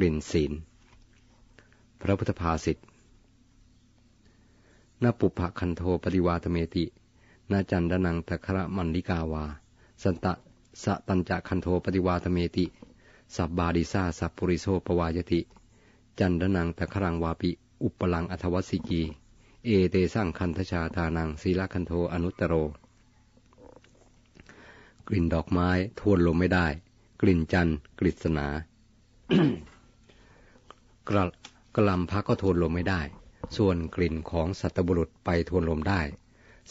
กลิ่นศีล พระพุทธภาษิตนปุพะคันโทปฏิวาตเมติ นาจันดนังตะคระมันลิกาวา สันตะสะตัญจะคันโทปฏิวาตเมติ สับบาดิซาสัพปุริโสปวายติ จันดนังตะครังวาปิ อุปลังอัทวัสิกี เอเตสั่งคันทชาทานังศีลคันโทอนุตตโร กลิ่นดอกไม้ทวนลมไม่ได้ กลิ่นจันกฤษณา กระกลำพักก็ทวนลมไม่ได้ ส่วนกลิ่นของสัตบุรุษไปทวนลมได้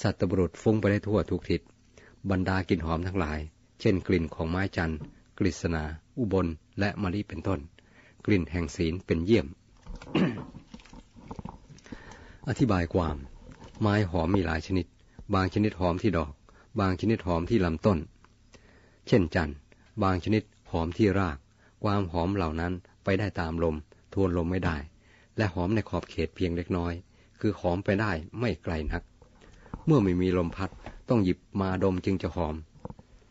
สัตบุรุษฟุ้งไปได้ทั่วทุกทิศ บรรดากลิ่นหอมทั้งหลาย เช่นกลิ่นของไม้จันทร์กฤษณา อุบล และมะลิเป็นต้น กลิ่นแห่งศีลเป็นเยี่ยม อธิบายความ ไม้หอมมีหลายชนิด บางชนิดหอมที่ดอก บางชนิดหอมที่ลำต้น เช่นจันทร์ บางชนิดหอมที่ราก ความหอมเหล่านั้นไปได้ตามลม วนลมไม่ได้ และหอมในขอบเขตเพียงเล็กน้อย คือหอมไปได้ไม่ไกลนัก เมื่อไม่มีลมพัดต้องหยิบมาดมจึงจะหอม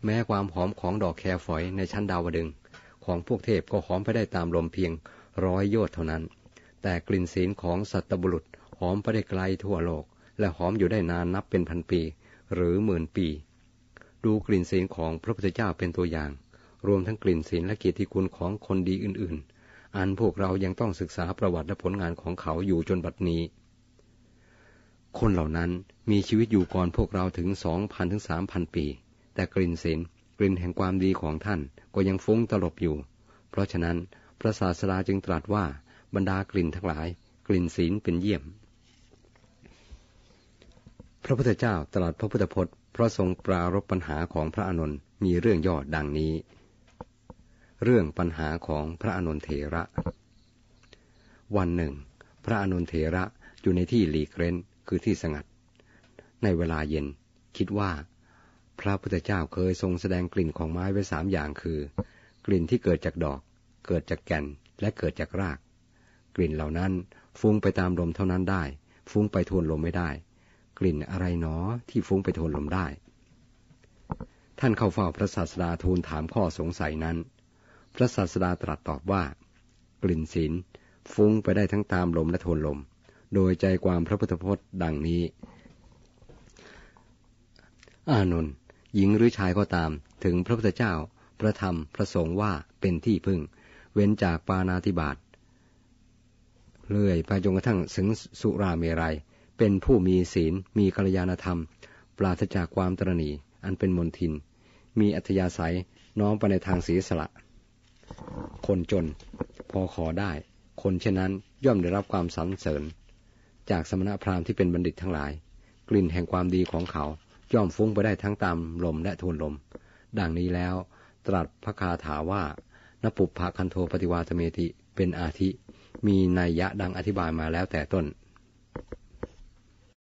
แม้ความหอมของดอกแครฝอยในชั้นดาวดึง ของพวกเทพก็หอมไปได้ตามลมเพียงร้อยโยชน์เท่านั้น แต่กลิ่นศีลของสัตบุรุษหอมไปได้ไกลทั่วโลก และหอมอยู่ได้นานนับเป็นพันปี หรือหมื่นปี ดูกลิ่นศีลของพระพุทธเจ้าเป็นตัวอย่าง รวมทั้งกลิ่นศีลและเกียรติคุณของคนดีอื่นๆ อันพวกเรายังต้องศึกษาประวัติและผลงานของเขาอยู่จนบัดนี้ คนเหล่านั้นมีชีวิตอยู่ก่อนพวกเราถึงสองพันถึงสามพันปี แต่กลิ่นศีลกลิ่นแห่งความดีของท่านก็ยังฟุ้งตลบอยู่ เพราะฉะนั้นพระศาสดาจึงตรัสว่าบรรดากลิ่นทั้งหลาย กลิ่นศีลเป็นเยี่ยม พระพุทธเจ้าตรัสพระพุทธพจน์ พระทรงปรารบปัญหาของพระอานนท์มีเรื่องย่อดังนี้ เรื่องปัญหาของพระอนุนเถระ วันหนึ่ง พระอนุนเถระอยู่ในที่หลีกเร้นคือที่สงัด ในเวลาเย็นคิดว่า พระพุทธเจ้าเคยทรงแสดงกลิ่นของไม้ไว้สามอย่างคือ กลิ่นที่เกิดจากดอก เกิดจากแก่นและเกิดจากราก กลิ่นเหล่านั้นฟุ้งไปตามลมเท่านั้นได้ ฟุ้งไปทวนลมไม่ได้ กลิ่นอะไรหนอที่ฟุ้งไปทวนลมได้ ท่านเข้าเฝ้าพระศาสดาทูลถามข้อสงสัยนั้น พระศาสดาตรัสตอบว่า กลิ่นศีลฟุ้งไปได้ทั้งตามลมและทนลม โดยใจความพระพุทธพจน์ดังนี้ อานนท์หญิงหรือชายก็ตามถึงพระพุทธเจ้า พระธรรมพระสงฆ์ว่าเป็นที่พึ่ง เว้นจากปานาธิบาตเลื่อยไปจนกระทั่งถึงสุราเมรัยเป็นผู้มีศีล มีกัลยาณธรรม ปราศจากความตรณีอันเป็นมนทิน มีอัธยาศัยน้อมไปในทางศีสละ คนจน พอขอได้ คนเช่นนั้นย่อมได้รับความสรรเสริญ จากสมณพราหมณ์ที่เป็นบัณฑิตทั้งหลาย กลิ่นแห่งความดีของเขาย่อมฟุ้งไปได้ทั้งตามลมและทวนลม ดังนี้แล้ว ตรัสพระคาถาว่านปุปภคันโทปฏิวาตเมติเป็นอาทิ มีนัยยะดังอธิบายมาแล้วแต่ต้น